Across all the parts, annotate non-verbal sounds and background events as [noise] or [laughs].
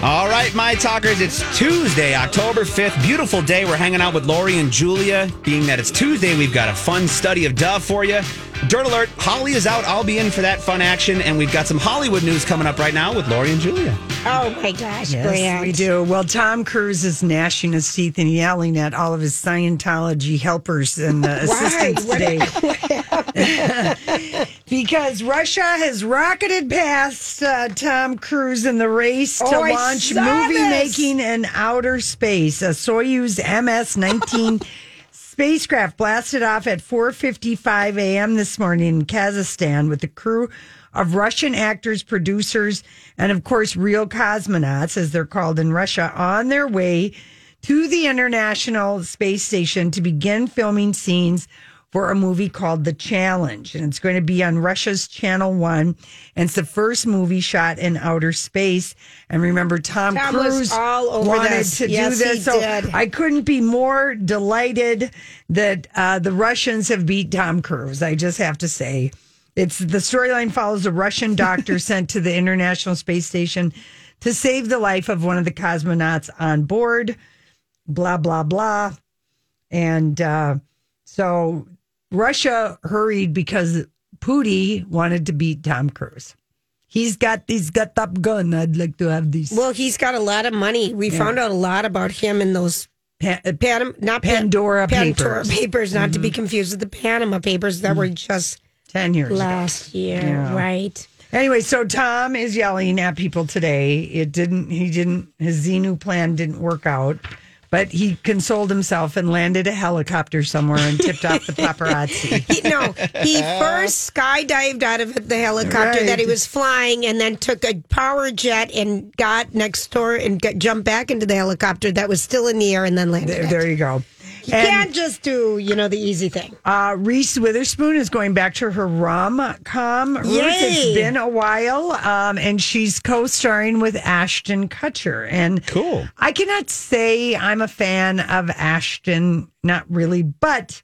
All right, my talkers, it's Tuesday, October 5th. Beautiful day. We're hanging out with Lori and Julia. Being that it's Tuesday, we've got a fun study of Dove for you. Dirt alert, Holly is out. I'll be in for that fun action. And we've got some Hollywood news coming up right now with Lori and Julia. Oh my [laughs] gosh, Yes, Grant. we do. Well, Tom Cruise is gnashing his teeth and yelling at all of his Scientology helpers and uh, [laughs] assistants today. [laughs] because Russia has rocketed past uh, Tom Cruise in the race to Oh, I launch movie this. making in outer space. A Soyuz MS-19 spacecraft blasted off at 4:55 a.m. this morning in Kazakhstan with the crew of Russian actors, producers, and of course real cosmonauts as they're called in Russia on their way to the International Space Station to begin filming scenes for a movie called The Challenge. And it's going to be on Russia's Channel 1. And it's the first movie shot in outer space. And remember, Tom, Tom Cruise all over wanted this. to Yes, do this. So did. I couldn't be more delighted that uh, the Russians have beat Tom Cruise. I just have to say. It's the storyline follows a Russian doctor [laughs] sent to the International Space Station to save the life of one of the cosmonauts on board. Blah blah blah, and uh, so Russia hurried because Pooty wanted to beat Tom Cruise. He's got he's got Top Gun. I'd like to have these. Well, he's got a lot of money. We found out a lot about him in those Pa- uh, Panama, not Pan- Pandora Pandora Papers. Mm-hmm. papers, not to be confused with the Panama papers that were just ten years ago. last year, Yeah. right? Anyway, so Tom is yelling at people today. It didn't. He didn't. His Xenu plan didn't work out, but he consoled himself and landed a helicopter somewhere and tipped off the paparazzi. [laughs] He, no, he first skydived out of the helicopter that he was flying, and then took a power jet and got next door and got, jumped back into the helicopter that was still in the air, and then landed. There, there you go. You can't just do, you know, the easy thing. Uh, Reese Witherspoon is going back to her rom com. Ruth, it's Yay. been a while, um, and she's co-starring with Ashton Kutcher. And Cool. I cannot say I'm a fan of Ashton, not really, but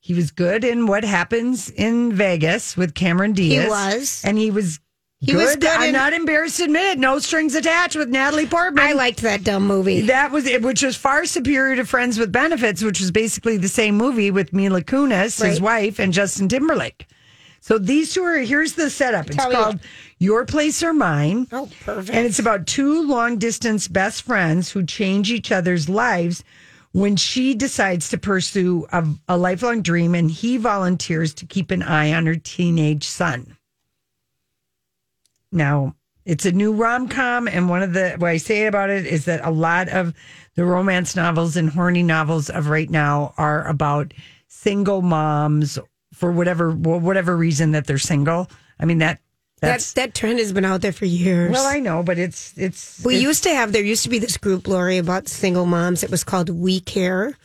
he was good in What Happens in Vegas with Cameron Diaz. He was. and he was. He good. was good I'm in- not embarrassed to admit it. No strings attached with Natalie Portman. I liked that dumb movie. That was it, which was far superior to Friends with Benefits, which was basically the same movie with Mila Kunis, his wife, and Justin Timberlake. So these two are here's the setup. It's Tell called Your Place or Mine. Oh, perfect. And it's about two long distance best friends who change each other's lives when she decides to pursue a, a lifelong dream and he volunteers to keep an eye on her teenage son. Now, it's a new rom com, and one of the what I say about it is that a lot of the romance novels and horny novels of right now are about single moms for whatever whatever reason that they're single. I mean that that that trend has been out there for years. well, I know, but it's it's we it's- used to have there used to be this group, Lori, about single moms. It was called We Care.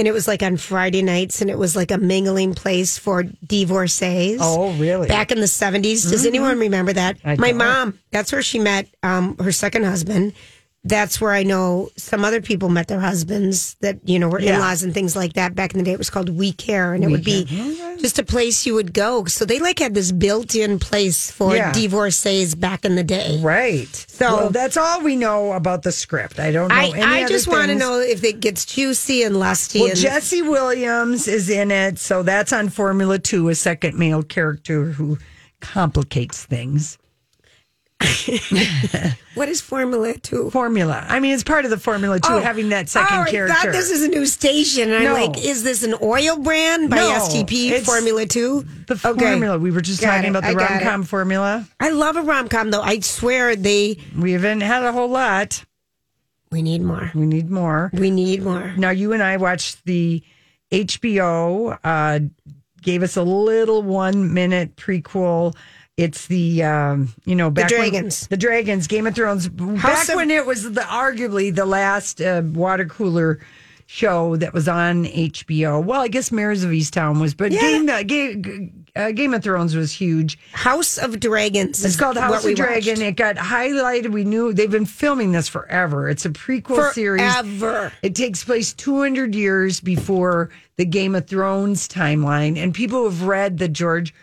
And it was like on Friday nights and it was like a mingling place for divorcees. Oh, really? Back in the 70s. Does anyone remember that? I My don't. mom, that's where she met um, her second husband. That's where I know some other people met their husbands that, you know, were Yeah. in laws and things like that. Back in the day, it was called We Care. And it would be just a place you would go. So they like had this built in place for Yeah. divorcees back in the day. right. So- well, that's all we know about the script. I don't know. I, I just want to know if it gets juicy and lusty. Well, and, Jesse Williams is in it, so that's on Formula Two, a second male character who complicates things. [laughs] What is Formula Two? Formula. I mean, it's part of the Formula Two having that second oh, I character. thought this is a new station. And I'm like, is this an oil brand by No, STP Formula Two? the formula. We were just Got talking it. about the I rom com formula. I love a rom com though. I swear they. We haven't had a whole lot. We need more. We need more. We need more. Now, you and I watched the HBO, uh, gave us a little one minute prequel. It's the, um, you know, back when- Dragons. the Dragons, Game of Thrones. back of- when it was the arguably the last uh, water cooler show that was on HBO. Well, I guess Mares of Easttown was, but Yeah. Game, uh, Game, uh, Game of Thrones was huge. House of Dragons. It's called House of Dragon. watched. It got highlighted. We knew they've been filming this forever. It's a prequel series. Forever. It takes place 200 years before the Game of Thrones timeline. And people who've read the George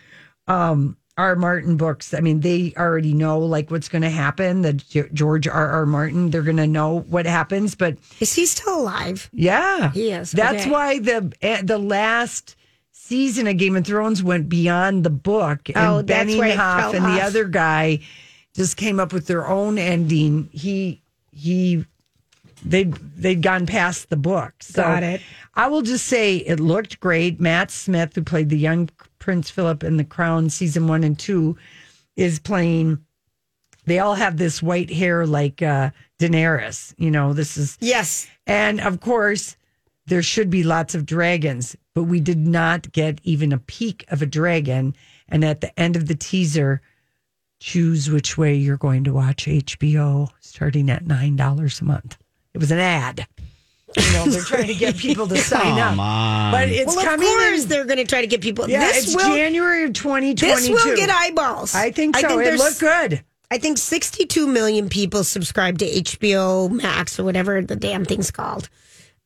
um, R. Martin books, I mean, they already know like what's going to happen. The Ge- George R. R. Martin, they're going to know what happens. But Is he still alive? yeah, He is, That's okay. why the eh, the last season of Game of Thrones went beyond the book, and Oh, it Benioff and the other guy just came up with their own ending. He he they they'd gone past the book. So Got it. I will just say it looked great. Matt Smith, who played the young Prince Philip in The Crown season one and two, is playing. They all have this white hair like uh, Daenerys. You know, this is Yes. and of course, there should be lots of dragons, but we did not get even a peek of a dragon. And at the end of the teaser, choose which way you're going to watch HBO starting at $9 a month. It was an ad. You know, they're trying to get people to [laughs] sign up. Come on. But it's well, of coming course in. they're going to try to get people. Yeah, this it's will. January of 2022. This will get eyeballs. I think so. it there's- looked good. I think 62 million people subscribe to HBO Max or whatever the damn thing's called.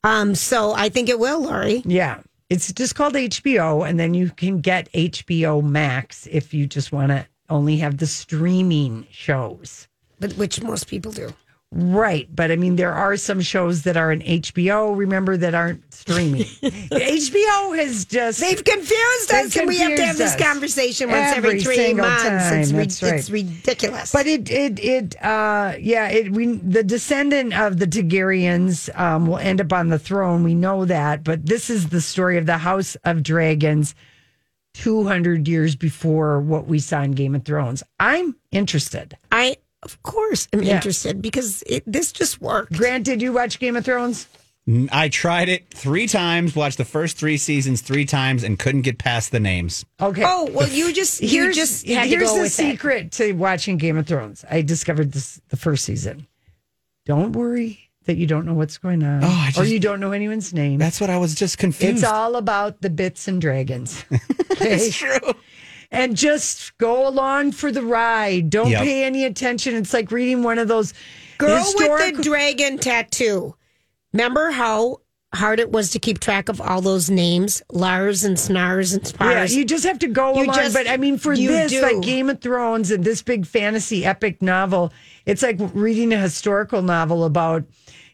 Um, so I think it will, Lori. Yeah. It's just called HBO, and then you can get HBO Max if you just want to only have the streaming shows. But which most people do. Right. But I mean, there are some shows that are in HBO, remember, that aren't streaming. [laughs] HBO has just. They've confused us, and we have to have this conversation once every, Every three months. time, It's, that's right. it's ridiculous. But it, it, it, uh, yeah, it, we, the descendant of the Targaryens, um, will end up on the throne. We know that, but this is the story of the House of Dragons 200 years before what we saw in Game of Thrones. I'm interested. I, of course, I'm Yeah. interested because it, this just worked. Grant, did you watch Game of Thrones? I tried it three times, watched the first three seasons three times, and couldn't get past the names. Okay. Oh well, you just you here's just had to here's go the with it. secret to watching Game of Thrones. I discovered this the first season. Don't worry that you don't know what's going on, Oh, I or you don't know anyone's name. That's what I was just confused. It's all about the bits and dragons. [laughs] Okay? It's true. And just go along for the ride. Don't Yep. pay any attention. It's like reading one of those Girl historic- with the dragon tattoo. Remember how hard it was to keep track of all those names, Lars and Snars and Yeah, Spars? you just have to go You along. just- but I mean, for this, do. like Game of Thrones and this big fantasy epic novel, it's like reading a historical novel about,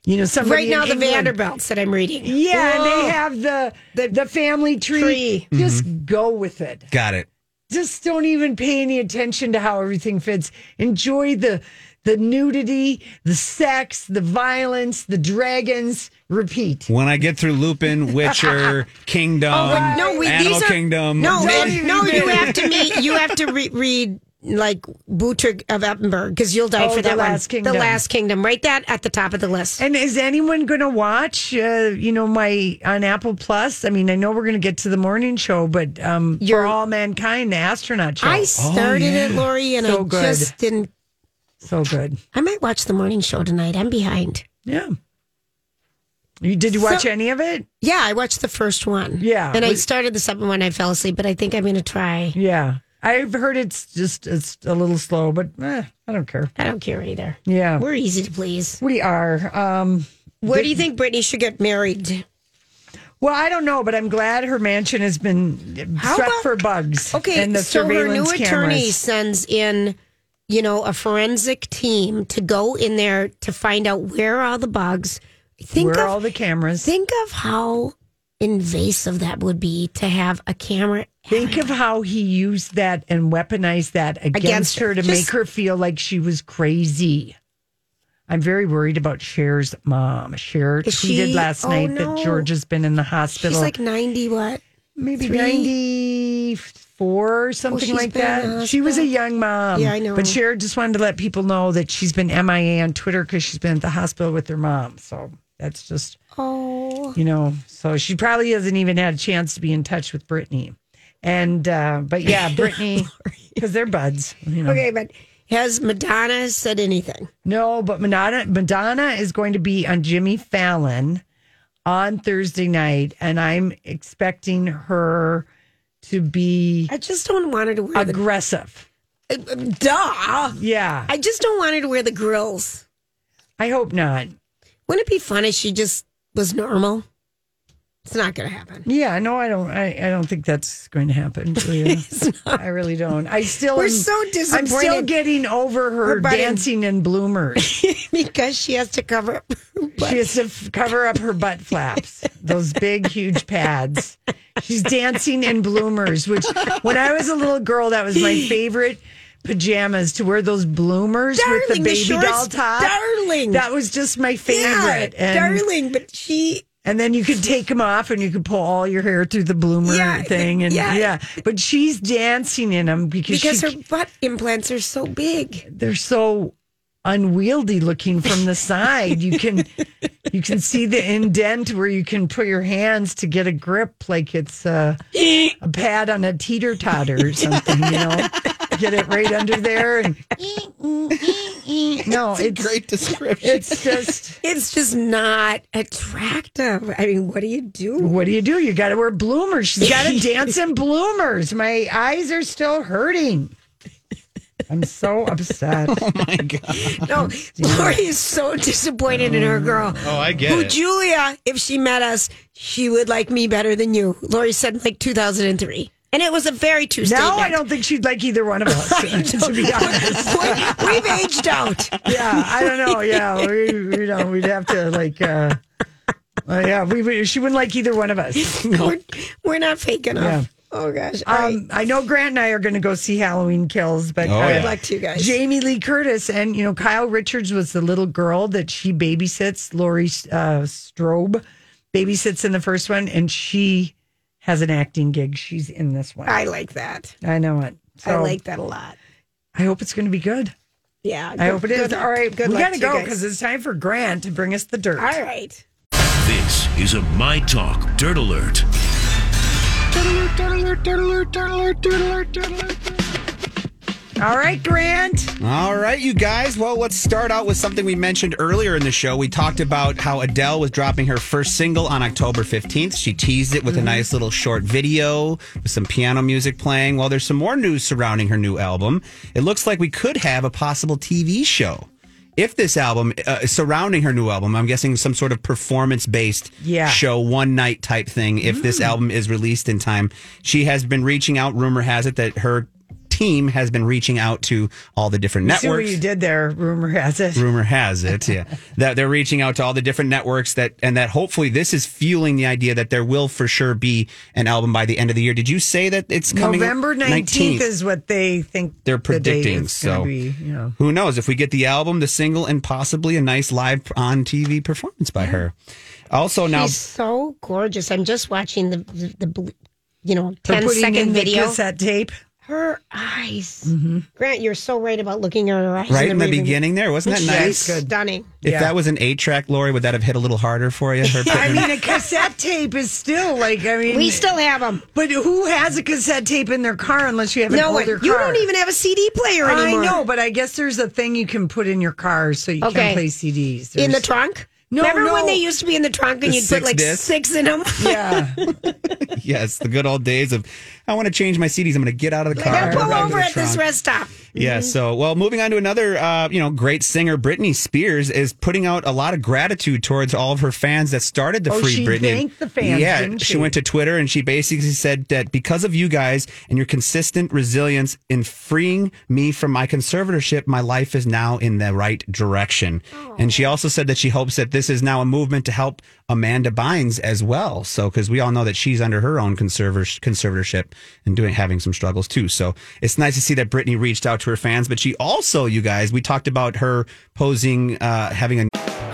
you know, somebody right now, the England. Vanderbilts that I'm reading. Yeah, and Whoa. they have the the, the family tree. Tree. Just mm-hmm. go with it. Got it. Just don't even pay any attention to how everything fits. Enjoy the the nudity, the sex, the violence, the dragons. Repeat. When I get through Lupin, Witcher, [laughs] Kingdom, Oh, but no, we, Animal these are, Kingdom. No, Don't and- even no, you have to meet. You have to re- read like Butrig of Bebbanburg because you'll die Oh, for The that Last one. Kingdom. The Last Kingdom. Write that at the top of the list. And is anyone going to watch? Uh, you know, my on Apple Plus. I mean, I know we're going to get to the morning show, but um, for You're- all mankind, the astronaut show. I started it, Lori, and So I good. just didn't. so good. I might watch the morning show tonight. I'm behind. Yeah. You did you watch So- any of it? Yeah, I watched the first one. Yeah. and I started the second one. I fell asleep, but I think I'm going to try. Yeah. I've heard it's just it's a little slow, but eh, I don't care. I don't care either. Yeah, We're easy to please. we are. Um, Where do you think Britney should get married? well, I don't know, but I'm glad her mansion has been How swept about- for bugs. Okay, and the so her new surveillance attorney cameras. sends in, you know, a forensic team to go in there to find out where are all the bugs. Think Where are of all the cameras? think of how invasive that would be to have a camera. Think of how he used that and weaponized that against, Against her to Just- make her feel like she was crazy. I'm very worried about Cher's mom. Cher tweeted she- last oh, night no. that George has been in the hospital. She's like 90 what? maybe three? 94 or something like that. She was a young mom. Yeah, I know. But Cher just wanted to let people know that she's been MIA on Twitter because she's been at the hospital with her mom. So that's just, Oh. you know, so she probably hasn't even had a chance to be in touch with Britney. And, uh, but yeah, [laughs] Britney, because they're buds, you know. Okay, but has Madonna said anything? No, but Madonna Madonna is going to be on Jimmy Fallon on Thursday night, and I'm expecting her to be I just don't want her to wear aggressive. the. Duh. Yeah, I just don't want her to wear the grills. I hope not. Wouldn't it be fun if she just was normal? It's not going to happen. Yeah, no, I don't. I, I don't think that's going to happen. [laughs] I really don't. I still. We're am- so disappointed. I'm still getting over her, Her dancing in bloomers. [laughs] because she has to cover up. her butt. She has to f- cover up her butt flaps, those big, huge pads. She's dancing in bloomers, which when I was a little girl, that was my [laughs] favorite pajamas to wear those bloomers with the Darling, the baby shorts, doll top. darling. That was just my Yeah, favorite. and, darling, but she. And then you could take them off and you could pull all your hair through the bloomer Yeah, thing. And yeah. yeah. but she's dancing in them because, Because she, her butt implants are so big. they're so unwieldy looking from the [laughs] side. You can you can see the indent where you can put your hands to get a grip like it's a, a pad on a teeter totter or something, you know. [laughs] Get it right under there and no, it's Great description. it's just It's just not attractive. I mean, what do you do? what do you do? You got to wear bloomers. She's got to dance in bloomers. My eyes are still hurting. I'm so [laughs] upset. oh my god. No, Lori is so disappointed in her girl. Oh, I get Who it. Julia, if she met us, she would like me better than you. Lori said in like 2003. And it was a very true Now statement. I don't think she'd like either one of us. [laughs] to be honest. [laughs] We- We've aged out. yeah, I don't know. Yeah, [laughs] we, we don't. We'd have to like. uh uh, yeah, we, we she wouldn't like either one of us. We're, we're not fake enough. Yeah. Oh, gosh. All right. Um, I know Grant and I are going to go see Halloween Kills, but Oh, uh, yeah. Good luck to you guys. Jamie Lee Curtis and you know Kyle Richards was the little girl that she babysits. Laurie uh, Strode babysits in the first one, and she has an acting gig. She's in this one. I like that. I know it. So I like that a lot. I hope it's going to be good. Yeah. I hope it is. good luck. All right, Good we luck got to to go because it's time for Grant to bring us the dirt. All right. This is a My Talk Dirt Alert. All right, Grant. All right, you guys. Well, let's start out with something we mentioned earlier in the show. We talked about how Adele was dropping her first single on October 15th. She teased it with a nice little short video with some piano music playing. Well, there's some more news surrounding her new album. It looks like we could have a possible TV show. If this album uh, surrounding her new album, I'm guessing some sort of performance based Yeah. show, one night type thing. If this album is released in time, she has been reaching out. Rumor has it that her team has been reaching out to all the different See what networks. you did there. Rumor has it. Rumor has it, yeah, [laughs] that they're reaching out to all the different networks that, and that hopefully this is fueling the idea that there will for sure be an album by the end of the year. Did you say that it's coming? November 19th, is what they think They're predicting, is gonna so- be, you know. Who knows if we get the album, the single, and possibly a nice live on TV performance by her. Also, now She's so gorgeous. I'm just watching the the, the you know They're 10 putting second in the video. cassette tape. Her eyes. Grant, you're so right about looking at her eyes. Mm-hmm. right in the beginning there, wasn't that She's nice? Stunning. If Yeah. that was an eight track, Lori, would that have hit a little harder for you? Her [laughs] I putting- mean, a cassette tape is still like, I mean, We still have them. But who has a cassette tape in their car unless you have an No one. older You car? don't even have a CD player anymore. I know, but I guess there's a thing you can put in your car so you Okay. can play CDs. in the There's- trunk. No, Remember when they used to be in the trunk and The you'd put six like six in them? Yeah. [laughs] yes, the good old days of I want to change my CDs. I'm going to get out of the car. gotta pull over at this rest stop. Yeah. So, well, moving on to another, uh, you know, great singer, Britney Spears is putting out a lot of gratitude towards all of her fans that started the Oh, Free she Britney. thanked the fans, Yeah, she she? went to Twitter and she basically said that because of you guys and your consistent resilience in freeing me from my conservatorship, my life is now in the right direction. And she also said that she hopes that this is now a movement to help Amanda Bynes as well. So, because we all know that she's under her own conservator- conservatorship and doing having some struggles too. So, it's nice to see that Britney reached out to her fans, but she also, you guys, we talked about her posing, uh, having a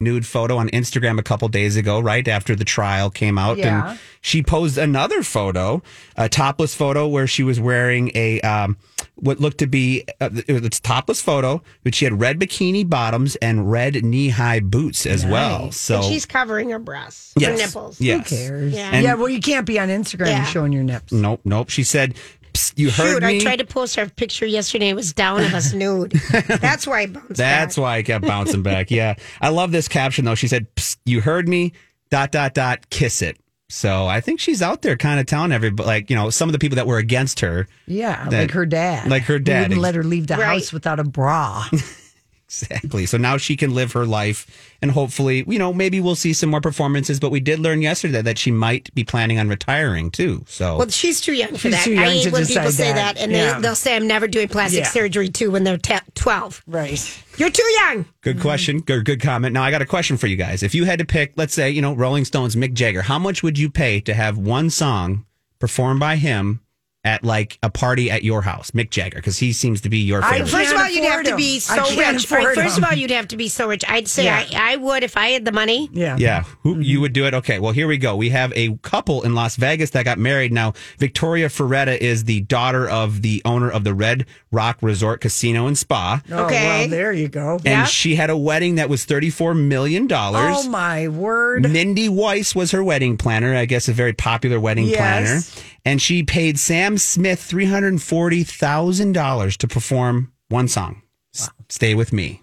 Nude photo on Instagram a couple days ago, right after the trial came out, Yeah. and she posed another photo, a topless photo where she was wearing a um, what looked to be uh, it was a topless photo, but she had red bikini bottoms and red knee high boots as well. So and she's covering her breasts, yes, her nipples. yes. Who cares? Yeah. And- yeah, well, you can't be on Instagram Yeah. showing your nips. Nope, nope. She said, "Psst, "You heard Shoot, me." I tried to post our picture yesterday. It was down of us nude. [laughs] That's why I bounced That's back. why I kept bouncing back. Yeah. I love this caption though. She said, "Psst, You heard me, dot, dot, dot, kiss it. So I think she's out there kind of telling everybody, like, you know, some of the people that were against her. Yeah, That- like her dad. like her Who dad. wouldn't let her leave the Right. house without a bra. [laughs] Exactly. So now she can live her life and hopefully, you know, maybe we'll see some more performances. But we did learn yesterday that she might be planning on retiring too. So Well, she's too young for She's that. too I young hate to when people decide say that. that, and Yeah. they, they'll say, I'm never doing plastic Yeah. surgery too when they're te- 12. right. You're too young. good question. Good, good comment. Now I got a question for you guys. If you had to pick, let's say, you know, Rolling Stones, Mick Jagger, how much would you pay to have one song performed by him at like a party at your house, Mick Jagger? Because he seems to be your I favorite. First of all, you'd have afford to be so rich. First him. of all, you'd have to be so rich. I'd say Yeah. I, I would if I had the money. Yeah. Yeah, who mm-hmm. you would do it? Okay, well here we go. We have a couple in Las Vegas that got married. Now Victoria Fertitta is the daughter of the owner of the Red Rock Resort Casino and Spa, Oh, Okay. well, there you go. and she had a wedding that was thirty four million dollars. Oh, my word. Mindy Weiss was her wedding planner. I guess a very popular wedding Yes. planner, and she paid Sam Smith three hundred forty thousand dollars to perform one song, S- "Stay with Me,"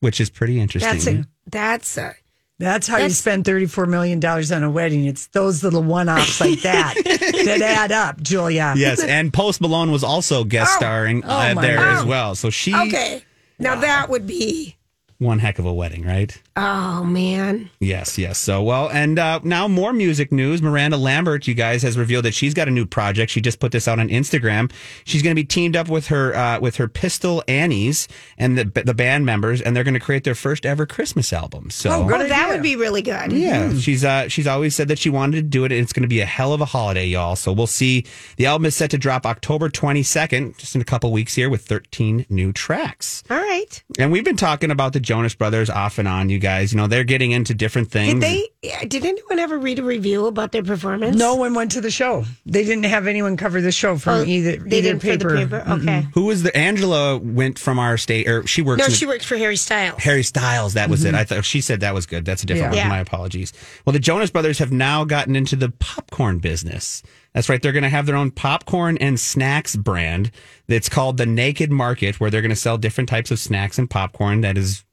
which is pretty interesting. That's a, that's a, That's how you spend $34 million on a wedding. It's those little one offs like that [laughs] that add up, Julia. Yes, and Post Malone was also guest starring uh, there God. as well. So she okay. Now that would be, one heck of a wedding, right? Oh man. Yes, yes. So well, and uh, now more music news. Miranda Lambert, you guys, has revealed that she's got a new project. She just put this out on Instagram. She's going to be teamed up with her uh, with her Pistol Annies and the the band members, and they're going to create their first ever Christmas album. So. Oh, good Oh, that would be really good. Yeah, she's uh she's always said that she wanted to do it, and it's going to be a hell of a holiday, y'all. So we'll see. The album is set to drop October twenty second, just in a couple weeks here, with thirteen new tracks. All right. And we've been talking about the Jonas Brothers off and on, you guys. You know, they're getting into different things. Did they? Did anyone ever read a review about their performance? No one went to the show. They didn't have anyone cover the show from Oh, either, they either didn't paper. for the paper. Okay. Who was the Angela went from our state, or she works. No, in the- she works for Harry Styles. Harry Styles. That was it. Mm-hmm. I thought she said that was good. That's a different Yeah. one. Yeah. My apologies. Well, the Jonas Brothers have now gotten into the popcorn business. That's right. They're going to have their own popcorn and snacks brand. It's called the Naked Market, where they're going to sell different types of snacks and popcorn that is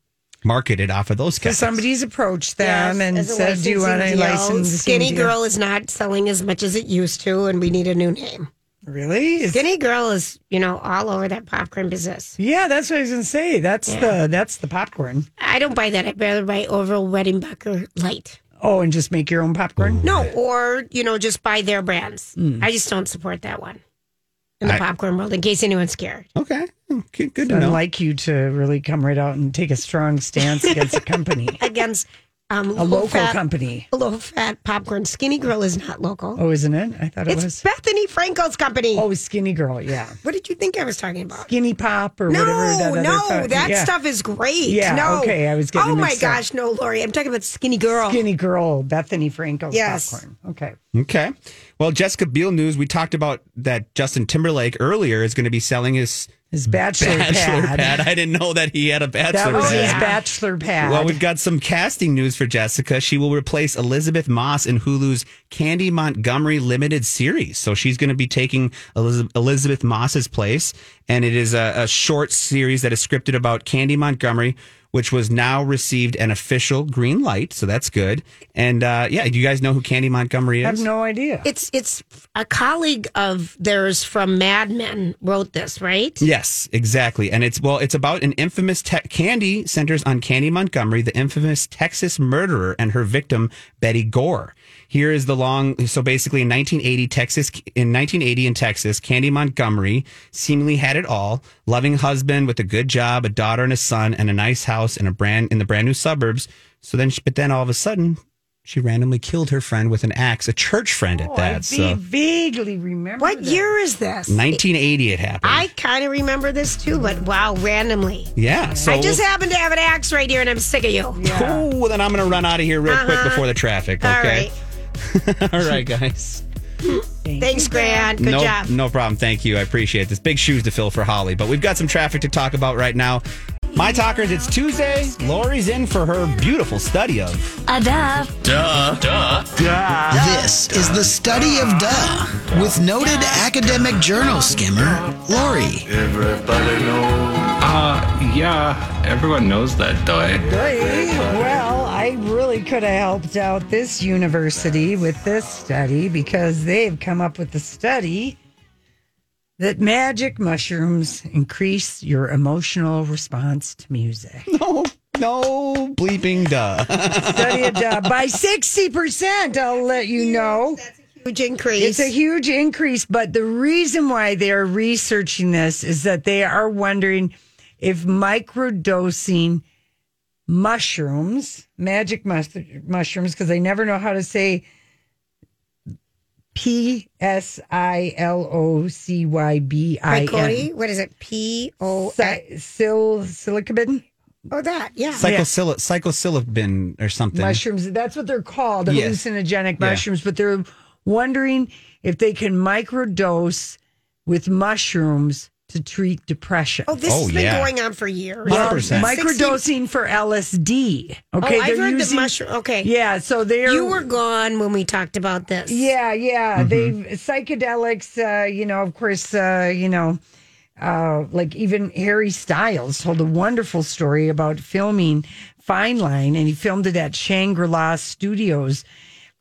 marketed off of those So guys. somebody's approached them and as said, "Do you want a license?" Skinny Girl is not selling as much as it used to, and we need a new name. Really? Is- Skinny Girl is, you know, all over that popcorn business. yeah, that's what I was gonna say. That's the that's the popcorn. I don't buy that. I'd rather buy Orville Redenbacher Light. Oh, and just make your own popcorn. No, or, you know, just buy their brands. Hmm. I just don't support that one in the I- popcorn world, in case anyone's scared. okay. Okay, Good to I'd like you to really come right out and take a strong stance against a company. [laughs] Against um, A local fat, company. A low fat popcorn. Skinny Girl is not local. Oh, isn't it? I thought it it's was. Bethenny Frankel's company. Oh, Skinny Girl. Yeah. What did you think I was talking about? Skinny Pop or No, whatever. That other no, that yeah. stuff is great. Yeah, no. okay, I was getting Oh my mixed up. gosh, no, Lori, I'm talking about Skinny Girl. Skinny Girl, Bethenny Frankel's Yes. popcorn. Okay. Okay. Well, Jessica Biel news. We talked about that Justin Timberlake earlier is going to be selling his His bachelor, bachelor pad. pad. I didn't know that he had a That bachelor was pad. his bachelor pad. Well, we've got some casting news for Jessica. She will replace Elisabeth Moss in Hulu's Candy Montgomery limited series. So she's going to be taking Elisabeth Moss's place. And it is a, a short series that is scripted about Candy Montgomery, which was now received an official green light. So that's good. And uh, yeah, do you guys know who Candy Montgomery is? I have no idea. It's it's a colleague of theirs from Mad Men wrote this, right? Yes, exactly. And it's well, it's about an infamous te- Candy centers on Candy Montgomery, the infamous Texas murderer, and her victim Betty Gore. Here is the long. So basically, in 1980, Texas, in 1980 in Texas, Candy Montgomery seemingly had it all: loving husband with a good job, a daughter and a son, and a nice house in a brand in the brand new suburbs. So then, she, but then all of a sudden, she randomly killed her friend with an axe, a church friend at Oh, that. va- So vaguely remember. What that. year is this? 1980, it happened. I kind of remember this too, but wow, randomly. yeah. So I just happen to have an axe right here, and I'm sick of you. Oh, then I'm going to run out of here real quick Uh-huh. before the traffic. All Okay. Right. [laughs] All right, guys. Thanks, Grant. Good no, job. no problem. Thank you. I appreciate this. Big shoes to fill for Holly, but we've got some traffic to talk about right now. My talkers, it's Tuesday. Lori's in for her beautiful study of. A duh. Duh. Duh. This is the study of duh with noted academic journal skimmer Lori. Everybody knows. Uh, yeah, everyone knows that, duh. Well, I really could have helped out this university with this study because they've come up with the study that magic mushrooms increase your emotional response to music. [laughs] No, no bleeping duh. study it uh, by 60%, I'll let you know. That's a huge increase. It's a huge increase, but the reason why they're researching this is that they are wondering if microdosing mushrooms, magic mus- mushrooms, because they never know how to say P S I L O C Y B I Right, Cody? N. What is it? P O. Si- Sil silicabin Oh, that. Yeah. Psychosil- Psychosilibin or something. mushrooms. That's what they're called, Yes. hallucinogenic Yeah. mushrooms. But they're wondering if they can microdose with mushrooms to treat depression. Oh, this Oh, has been yeah. going on for years. Well, 100%. microdosing for LSD. Okay, oh, I've they're heard using the mushroom. Okay. Yeah, so they're You were gone when we talked about this. Yeah, yeah. Mm-hmm. They've psychedelics. Uh, you know, of course. Uh, you know, uh, like even Harry Styles told a wonderful story about filming Fine Line, and he filmed it at Shangri La Studios.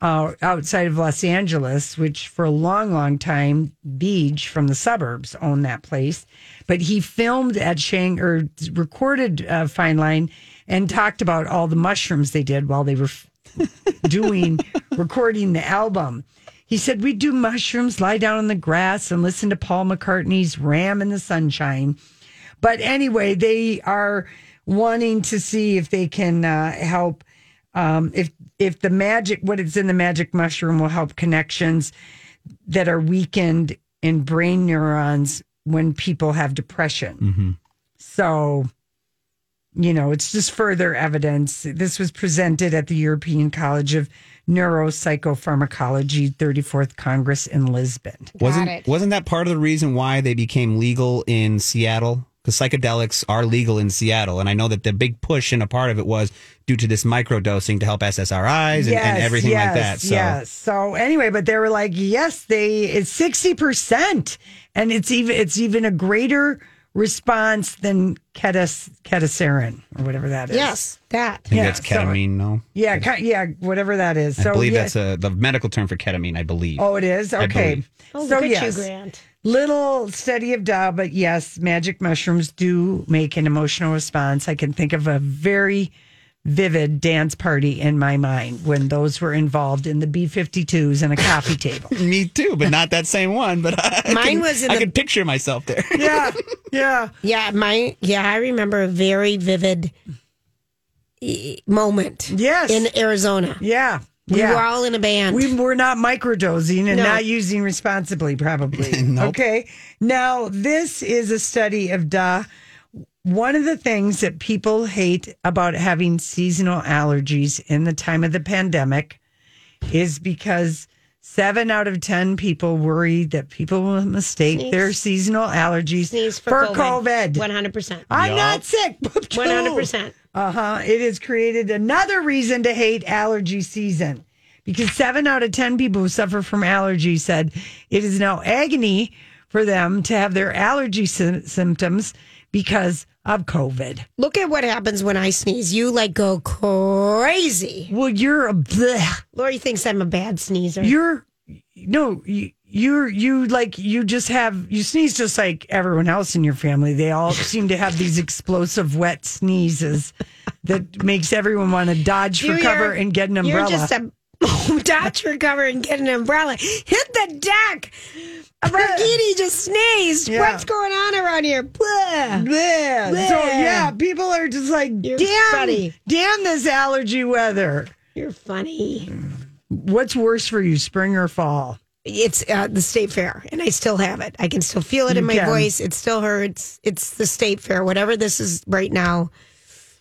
Uh, outside of Los Angeles, which for a long, long time, Beach from the suburbs owned that place. But he filmed at Shang or recorded uh, Fine Line and talked about all the mushrooms they did while they were [laughs] doing recording the album. He said, We'd do mushrooms, lie down on the grass, and listen to Paul McCartney's Ram in the Sunshine. But anyway, they are wanting to see if they can uh, help. Um, if if the magic, what is in the magic mushroom, will help connections that are weakened in brain neurons when people have depression. So, you know, it's just further evidence. This was presented at the European College of Neuropsychopharmacology 34th Congress in Lisbon. wasn't it. wasn't that part of the reason why they became legal in Seattle? Because psychedelics are legal in Seattle, and I know that the big push and a part of it was due to this microdosing to help SSRIs and, and everything like that. So Yes. So anyway, but they were like, yes, they it's sixty percent, and it's even it's even a greater response than ketas ketaserin or whatever that is. Yes, that. I think Yeah, that's so- ketamine. no, Yeah. ke- Yeah. Whatever that is. I So believe yeah. that's a, the medical term for ketamine. I believe. Oh, it is I okay. believe. Oh, so look at yes, you, Grant. little study of duh, but yes, magic mushrooms do make an emotional response. I can think of a very vivid dance party in my mind when those were involved in the B 52s and a coffee table. [laughs] Me too, but not that same one. But I Mine can, was in I the- can picture myself there. [laughs] yeah, yeah. Yeah, my yeah, I remember a very vivid moment. Yes. in Arizona. Yeah. We yeah. were all in a band. We were not microdosing and No. not using responsibly, probably. [laughs] Nope. Okay. Now, this is a study of duh. One of the things that people hate about having seasonal allergies in the time of the pandemic is because seven out of 10 people worry that people will mistake Sneeze. their seasonal allergies Sneeze for, for COVID. COVID. One hundred percent. I'm Yup. not sick. [laughs] One hundred percent. Uh huh. It has created another reason to hate allergy season because seven out of 10 people who suffer from allergies said it is now agony for them to have their allergy sy- symptoms because of COVID. Look at what happens when I sneeze. You like go crazy. Well, you're a bleh. Lori thinks I'm a bad sneezer. You're, no, you, you're, you like, you just have, you sneeze just like everyone else in your family. They all [laughs] seem to have these explosive wet sneezes that makes everyone want to dodge for You're- cover and get an umbrella. You're just a dodge for cover and get an umbrella. Hit the deck. Margini just sneezed. Yeah. What's going on around here? Blah. Yeah. So yeah, people are just like, You're damn, funny. damn this allergy weather. You're funny. What's worse for you, spring or fall? It's uh, the state fair, and I still have it. I can still feel it in You my can. voice. It still hurts. It's the state fair, whatever this is right now.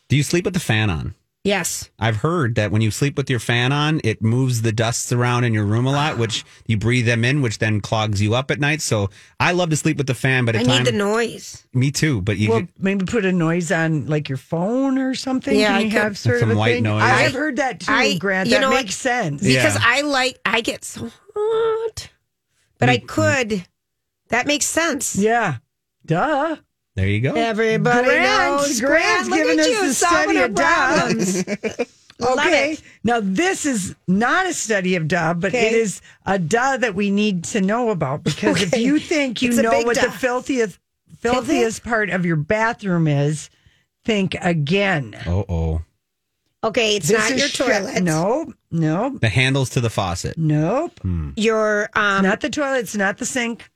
Do you sleep with the fan on? Yes. I've heard that when you sleep with your fan on, it moves the dusts around in your room a lot, ah. which you breathe them in, which then clogs you up at night. So I love to sleep with the fan, but I at need the noise. me too. But you, Well, maybe put a noise on like your phone or something. Yeah, Can I you could- have sort Some of a white thing? noise. I I- have heard that too, I- Grant. you that know what? makes sense. because Yeah. I like I get so hot, but I could. That makes sense. Yeah. Duh. There you go. Everybody Grant, knows. Grant's Grant, giving us you the study of duh. problems. [laughs] Okay. Now, this is not a study of duh, but Okay. it is a duh that we need to know about because if you think you It's know big what the filthiest filthiest part of your bathroom is, think again. Oh, oh. Okay, it's This not is your sh- toilet. No, no, The handles to the faucet. nope. Your um, not the toilet. It's not the sink.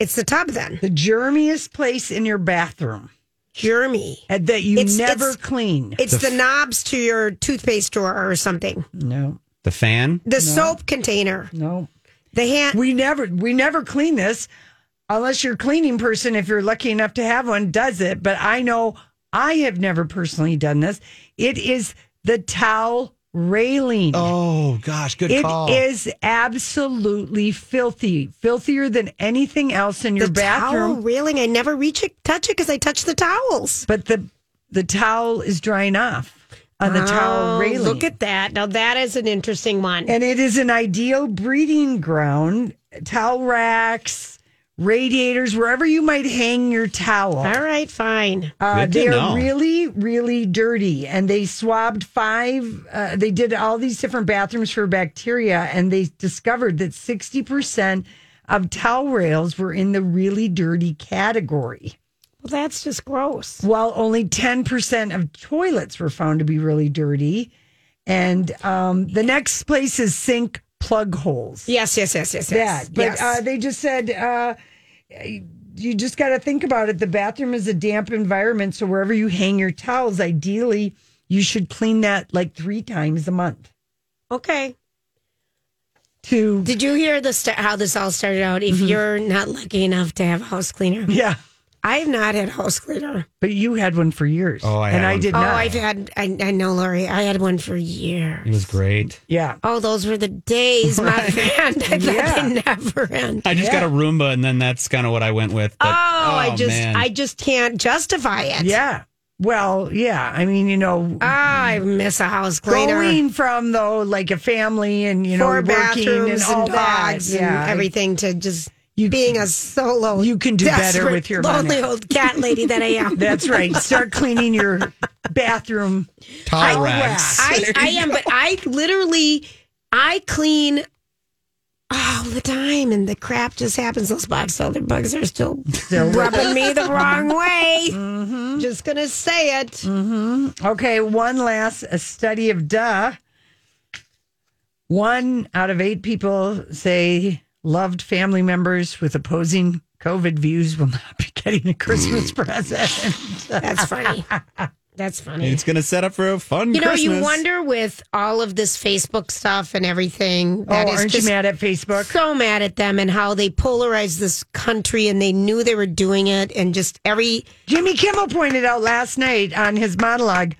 It's the tub then. The germiest place in your bathroom Germy. and that you It's- never it's- clean. It's the knobs to your toothpaste drawer or something. no, The fan. The soap container. no. The hand. We never we never clean this unless your cleaning person, if you're lucky enough to have one, does it. But I know I have never personally done this. It is the towel railing. Oh gosh, good It call. is absolutely filthy, filthier than anything else in your the towel bathroom. railing. I never reach it, touch it because I touch the towels. But the the towel is drying off on the towel Oh, railing. Look at that. Now that is an interesting one. And it is an ideal breeding ground. Towel racks, radiators, wherever you might hang your towel. All right, fine. Uh, they are know. really, really dirty. And they swabbed five, uh, they did all these different bathrooms for bacteria, and they discovered that 60% of towel rails were in the really dirty category. Well, that's just gross. While only 10% of toilets were found to be really dirty. And um, the next place is sink plug holes. Yes, yes, yes, yes, yes. That. But yes. uh, they just said uh, you just got to think about it. The bathroom is a damp environment, so wherever you hang your towels, ideally you should clean that like three times a month. okay. To Did you hear the st- how this all started out? Mm-hmm. If you're not lucky enough to have a house cleaner, yeah, I have not had a house cleaner. but you had one for years. Oh, I and had I one. did Oh, not. I've had. I, I know, Lori. I had one for years. it was great. yeah. Oh, those were the days, my friend. [laughs] I Yeah. thought they never end. I just Yeah. got a Roomba, and then that's kind of what I went with. Oh, But, I just, man. I just can't justify it. Yeah. Well, yeah. I mean, you know, Ah, I miss a house cleaner. going from though like a family and you know Four working and bathrooms all and that. dogs Yeah. and everything to just You- being a solo. You can do better with your lonely money. old cat lady that I [laughs] am. That's right. Start cleaning your bathroom. towel I- racks. I, I am, but I literally, I clean all the time, and the crap just happens. Those box elder bugs are still [laughs] rubbing me the wrong way. Mm-hmm. Just gonna say it. Okay, one last a study of duh. One out of eight people say loved family members with opposing COVID views will not be getting a Christmas mm. present. That's funny. [laughs] That's funny. It's going to set up for a fun You know, you wonder with all of this Facebook stuff and everything. Oh, that is aren't you mad at Facebook? So mad at them and how they polarized this country and they knew they were doing it and just every. Jimmy Kimmel pointed out last night on his monologue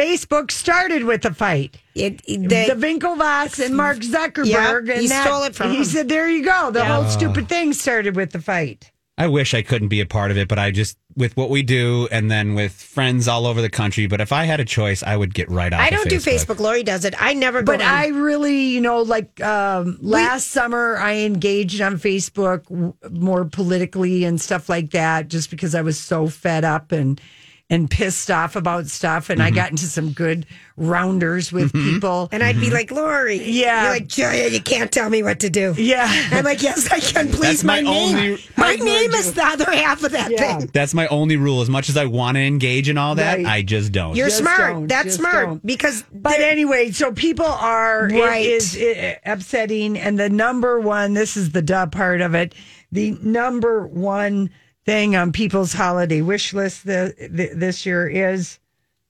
Facebook started with a fight. It, the Winklevoss and Mark Zuckerberg. Yep, and he that- stole it from He him. said, there you go. The Yeah. whole stupid thing started with the fight. I wish I couldn't be a part of it, but I just, with what we do and then with friends all over the country, but if I had a choice, I would get right off I don't do Facebook. Lori does it. I never go But on. I really, you know, like um, last summer, I engaged on Facebook more politically and stuff like that, just because I was so fed up and and pissed off about stuff, and I Mm-hmm. got into some good rounders with people. and I'd be like, Lori. Yeah. You're like, Julia, you can't tell me what to do. Yeah. I'm like, yes, I can. Please, my my, name. only- my name is the other half of that Yeah. thing. That's my only rule. As much as I want to engage in all that, Right. I just don't. You're Just smart. don't, That's just smart don't. because But anyway, so people are Right. it is uh, upsetting, and the number one. This is the duh part of it. The number one thing on people's holiday wish list the, the, this year is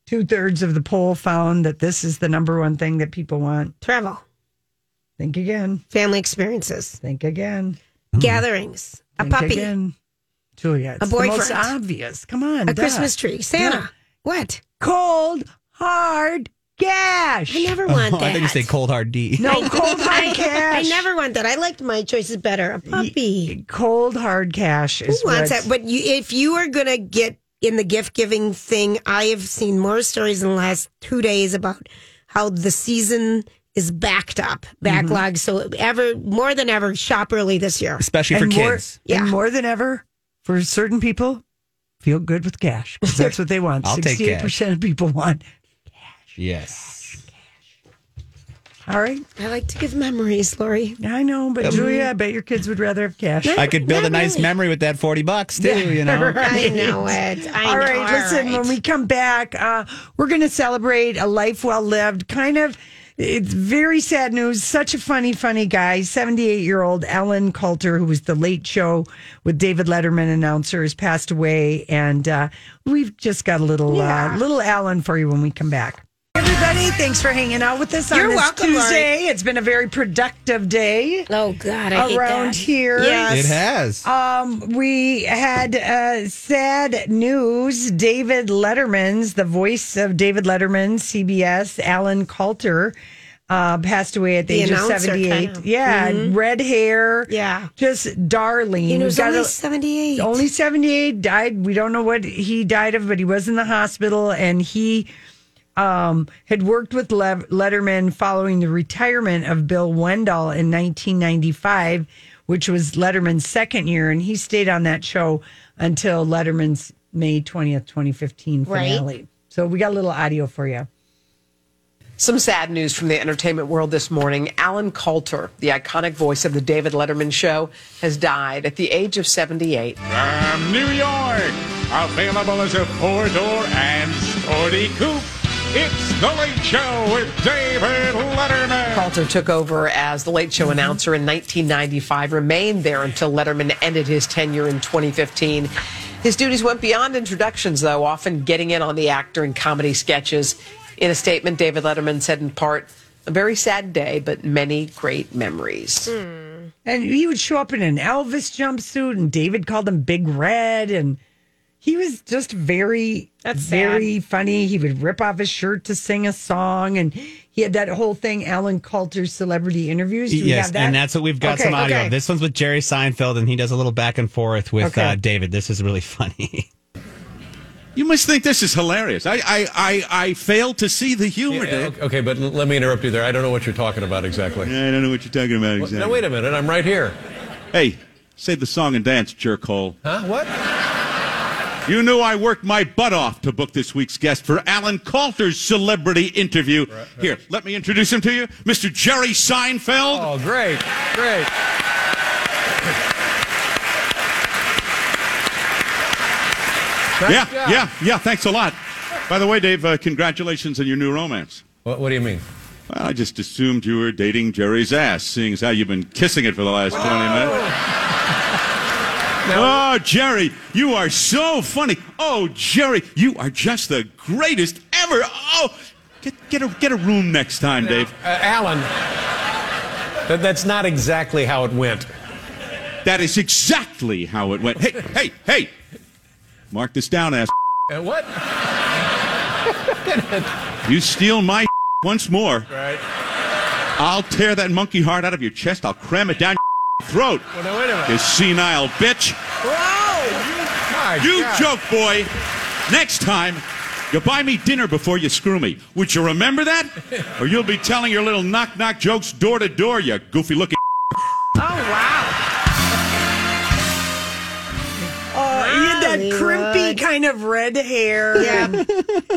two thirds of the poll found that this is the number one thing that people want. travel, Think again. family experiences, Think again. Mm. gatherings, a puppy, again. Julia, it's A the most boyfriend. obvious. Come on, a duh. Christmas tree, Santa. Yeah. What? Cold hard cash. I never want Oh, that. I think you say cold hard D. No, cold hard cash. I never want that. I liked my choices better. A puppy. Cold hard cash is Who wants what's- that? But you, if you are going to get in the gift giving thing, I have seen more stories in the last two days about how the season is backed up, Mm-hmm. backlogged. So ever more than ever, shop early this year. Especially for and more, kids. Yeah. And more than ever, for certain people, feel good with cash because [laughs] that's what they want. I'll take cash. percent of people want. Yes. All right, I like to give memories, Lori. I know, but Julia, I bet your kids would rather have cash. I could build a nice really. memory with that 40 bucks too, you know. [laughs] I know it. I All know. right, listen, All when we come back, uh, we're going to celebrate a life well lived. Kind of, it's very sad news. Such a funny, funny guy. 78 year old Alan Kalter, who was the late show with David Letterman announcer, has passed away. And uh, we've just got a little, uh, little Ellen for you when we come back. Everybody, thanks for hanging out with us on You're this welcome, Lori. Tuesday. It's been a very productive day Oh God, I hate around that. here. Yes. It has. Um, we had uh, sad news. David Letterman's, the voice of David Letterman, CBS, Alan Kalter, uh, passed away at the, The age of 78. kind of. Yeah, red hair. Yeah. Just darling. He was got only a- 78. only 78 died. We don't know what he died of, but he was in the hospital and he um, had worked with Le- Letterman following the retirement of Bill Wendell in 1995, which was Letterman's second year. And he stayed on that show until Letterman's May 20th, 2015 Right. finale. So we got a little audio for you. Some sad news from the entertainment world this morning. Alan Kalter, the iconic voice of the David Letterman show, has died at the age of 78. From New York, available as a four door and sporty coupe. It's The Late Show with David Letterman. Kalter took over as the Late Show announcer in 1995, remained there until Letterman ended his tenure in 2015. His duties went beyond introductions, though, often getting in on the actor in comedy sketches. In a statement, David Letterman said in part, a very sad day, but many great memories. Hmm. And he would show up in an Elvis jumpsuit, and David called him Big Red, and he was just very, That's very funny. He would rip off his shirt to sing a song, and he had that whole thing, Alan Kalter's celebrity interviews. Do we yes, have that? and that's what we've got Okay, some audio okay. of. This one's with Jerry Seinfeld, and he does a little back and forth with Okay. uh, David. This is really [laughs] funny. You must think this is hilarious. I, I, I, I failed to see the humor, Yeah, Dave. okay, but let me interrupt you there. I don't know what you're talking about exactly. I don't know what you're talking about exactly. Now, wait a minute. I'm right here. Hey, say the song and dance, jerkhole. Huh? What? You knew I worked my butt off to book this week's guest for Alan Kalter's celebrity interview. Here, let me introduce him to you, Mr. Jerry Seinfeld. Oh, great. Great. yeah, yeah, yeah. Thanks a lot. By the way, Dave, uh, congratulations on your new romance. What, what do you mean? Well, I just assumed you were dating Jerry's ass, seeing as how you've been kissing it for the last 20 minutes. Oh, Jerry, you are so funny. Oh, Jerry, you are just the greatest ever. Oh, get get a get a room next time, Dave. Uh, Alan, that, that's not exactly how it went. That is exactly how it went. Hey, hey, hey! Mark this down, ass. Uh, what? You steal my [laughs] once more, Right. I'll tear that monkey heart out of your chest. I'll cram it down your throat. Well, now, wait a minute. You senile bitch. My You God. joke, boy. Next time, you buy me dinner before you screw me. Would you remember that? Or you'll be telling your little knock knock jokes door to door, you goofy looking. Oh wow! He had that crimpy Hollywood. kind of red hair. Yeah.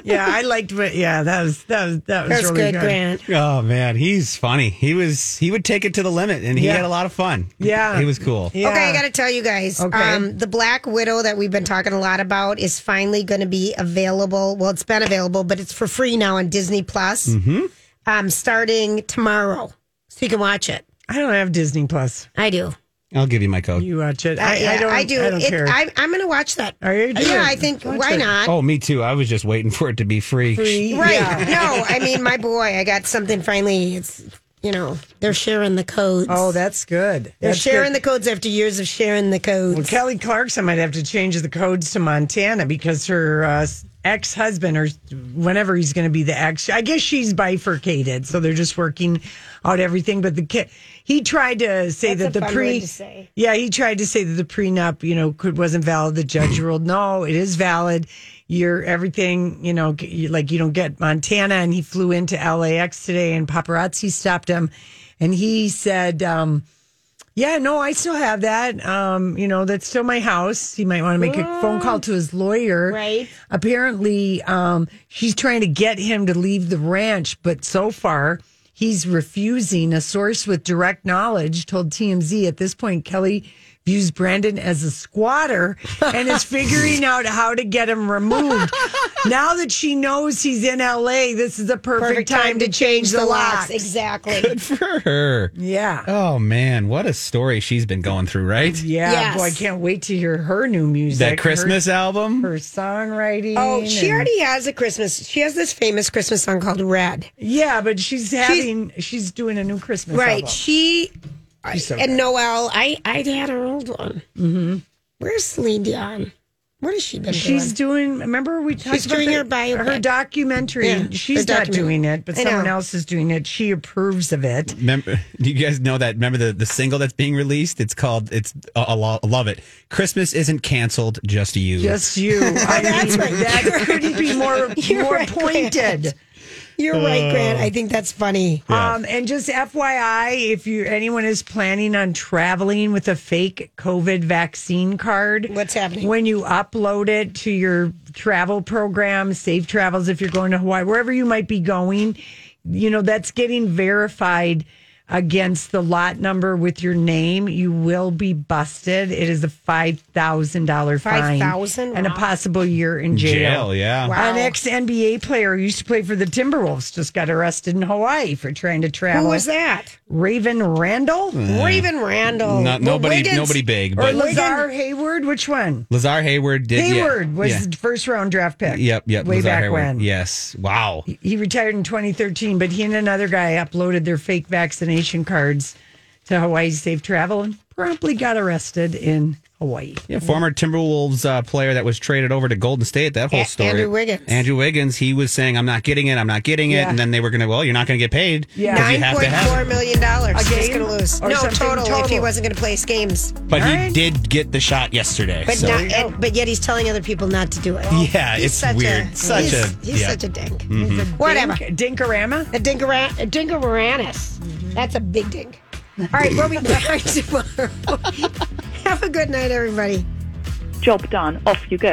yeah, I liked. what- Yeah, that was that was that was That's really good, Grant. Oh man, he's funny. He was he would take it to the limit, and he Yeah. had a lot of fun. Yeah. he was cool. Yeah. Okay, I got to tell you guys. Okay. Um, the Black Widow that we've been talking a lot about is finally going to be available. Well, it's been available, but it's for free now on Disney Plus. Mm-hmm. Um, starting tomorrow, so you can watch it. I don't have Disney Plus. I do. I'll give you my code. You watch it. Uh, I, yeah, I don't. I do. I don't It- care. I, I'm going to watch that. Are you? Do Yeah. I think. Watch why it. not? Oh, me too. I was just waiting for it to be free. Free. Right. Yeah. No, I mean, my boy, I got something finally. It's, you know, they're sharing the codes. Oh, that's good. they're That's sharing good. the codes after years of sharing the codes. Well, Kelly Clarkson might have to change the codes to Montana because her uh, ex husband, or whenever he's going to be the ex, I guess she's bifurcated. So they're just working out everything. But the kid, he tried to say That's that a the pre, to say. yeah, he tried to say that the prenup, you know, could wasn't valid. The judge ruled no, it is valid. You're everything, you know, like you don't get Montana. And he flew into LAX today, and paparazzi stopped him, and he said. um yeah, no, I still have that. Um, you know, that's still my house. He might want to make a phone call to his lawyer. Right. Apparently, um, she's trying to get him to leave the ranch, but so far he's refusing. A source with direct knowledge told TMZ at this point Kelly views Brandon as a squatter and is figuring out how to get him removed. [laughs] now that she knows he's in LA, this is a perfect, Perfect time to change the locks. locks. Exactly. Good for her. Yeah. Oh man, what a story she's been going through, right? Yeah, Yes. boy, I can't wait to hear her new music. That Christmas album. her, her songwriting. Oh, she and- already has a Christmas. She has this famous Christmas song called Red. Yeah, but she's having she's doing a new Christmas Right. album. She She's so and good. Noel. I I had her old one. Mm-hmm. Where's Celine Dion? What has she been She's doing? doing. Remember we talked She's about doing the- her biopic. her documentary. Yeah, she's her not documentary. doing it, but I know. someone else is doing it. She approves of it. Remember, do you guys know that? Remember the, the single that's being released? It's called. It's I I lo- I love it. Christmas isn't canceled, just you. Just you. [laughs] I that's mean, right. that couldn't be more [laughs] You're more right, pointed. Grant. You're right, Grant. I think that's funny. Um, and just FYI, if you anyone is planning on traveling with a fake COVID vaccine card, What's happening? when you upload it to your travel program, Safe Travels, if you're going to Hawaii, wherever you might be going, you know that's getting verified against the lot number with your name. You will be busted. It is a five thousand dollar fine, 5,000? and a possible year in jail. Jail, yeah. Wow. An ex NBA player who used to play for the Timberwolves just got arrested in Hawaii for trying to travel. Who was that? Raven Randall mm. Raven Randall. Not, nobody, Wiggins- nobody big, or but Lazar Hayward? Which one? Lazar Hayward did. yeah, Hayward was yeah. the first round draft pick. Yep, yep. Way Lazar back Hayward. when. Yes. Wow. He retired in 2013, but he and another guy uploaded their fake vaccination cards to Hawaii Safe Travel and promptly got arrested in Hawaii. Yeah, former Timberwolves uh, player that was traded over to Golden State. That whole A- story. Andrew Wiggins. Andrew Wiggins. He was saying, "I'm not getting it. I'm not getting it," Yeah. and then they were going to, well, you're not going to get paid. Yeah, you Nine have to point have four it. million dollars. A He's game? going to lose. Or no something total, if he wasn't going to play his games. But All he right. did get the shot yesterday. But so. not, and, but yet he's telling other people not to do it. Yeah, He's it's such weird. A, Such he's, a- he's yeah. such a dink. Mhm. Whatever. Dink, Dinkarama? A dinkara- a dinkaranis. That's a big dink. All right, [laughs] we'll be back tomorrow. [laughs] Have a good night, everybody. Job done. Off you go.